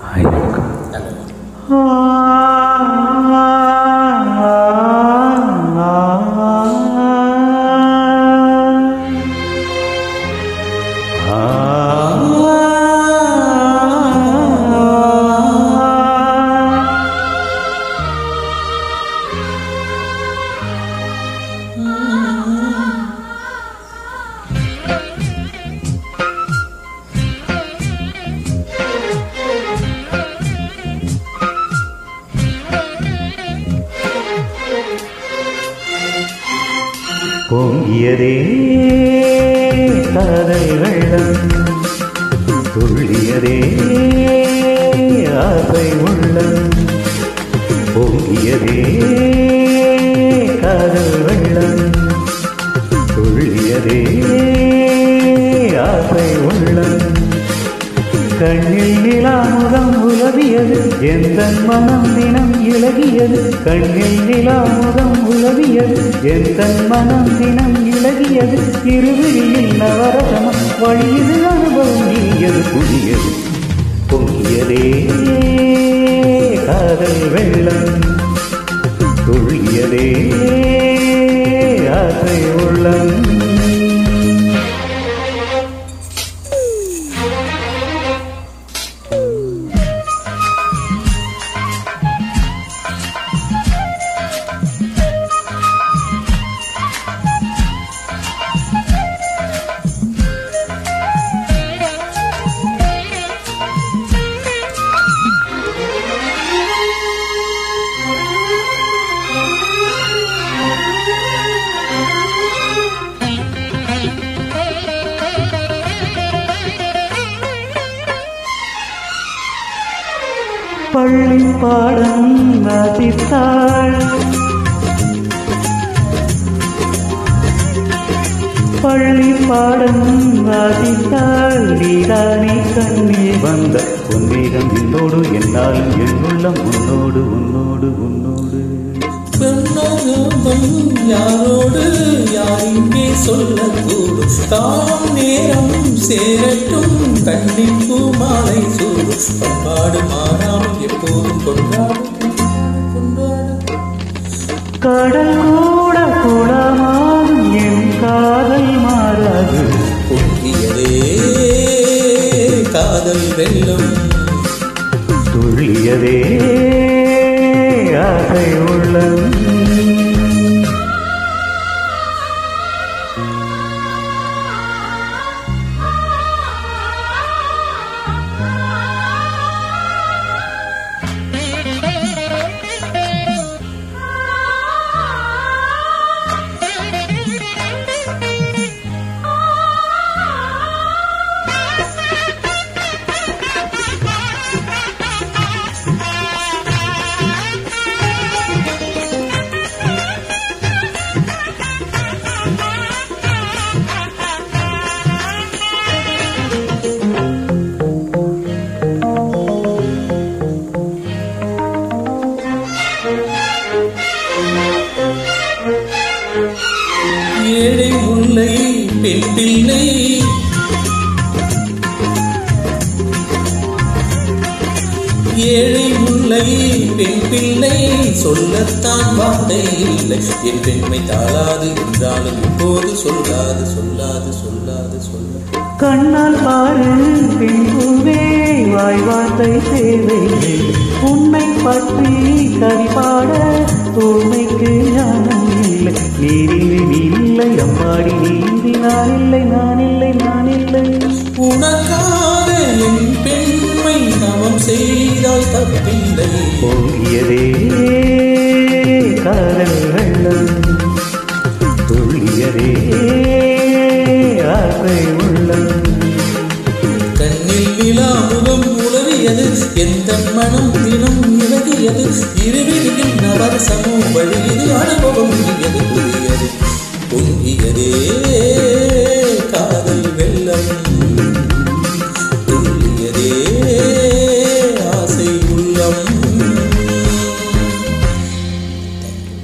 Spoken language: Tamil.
はい。பொங்கியதே கதை வெள்ளம் துள்ளியதே ஆசை உள்ளம் பொங்கியதே காதல் வெள்ளம் துள்ளியதே ஆசை உள்ளம் கண்ணில் நிலாமுகம் உலவியது எந்த மனம் தினம் இழகியது கண்ணில் நிலாமுகம் உலவியது என் தன் மனம் தினம் இழகியது இருவிழியில் நவரசமம் வழியில் அனுபவம் பள்ளி பாடம் வாசித்தாள். பள்ளி பாடம் வாசித்தாள். நீதானே கண்ணில் வந்த உன்மேகம் என்னோடு என்னாலும் என்னுள்ளம் உன்னோடு உன்னோடு உன்னோடு. யாரோடு யார் இங்கே சொல்லக்கூடும். காலம் நேரம் சேரட்டும் கண்ணிப்பு மாலை சூடும் பண்பாடு மாறாமல் எப்போதும் கொண்டாடும். கடல் கூட குளமாகும் என் காதல் மாறாது. பொங்கியதே காதல் வெள்ளம் துள்ளியதே ஆசை உள்ளம். ஏழை உன்னை பெண் பிள்ளை. ஏழை உள்ளை பெண் பிள்ளை சொல்லத்தான் வார்த்தை இல்லை. என் பெண்மை தாளாது என்றாலும் இப்போது சொல்லாது சொல்லாது சொல்லாது சொல்ல கண்ணால் பாரு பின்புவே வாய் வார்த்தை தேவையில்லை. உன்னை பற்றி கரிபாட பாட உண்மைக்கு இல்லை அம்மாடி நீதி நான் இல்லை நான் இல்லை நான் இல்லை. உனக்காக என் பெண்மை தவம் செய்தால் தப்பில்லை. பொங்கியதே காதல் வெள்ளம் துள்ளியதே ஆசை உள்ளம். கண்ணில் நிலா முகம் உளவியது எந்த மனம் தினம் இலகியது இருவிழியில் நவரசமும் வழியது அனுபவம் புதியது todo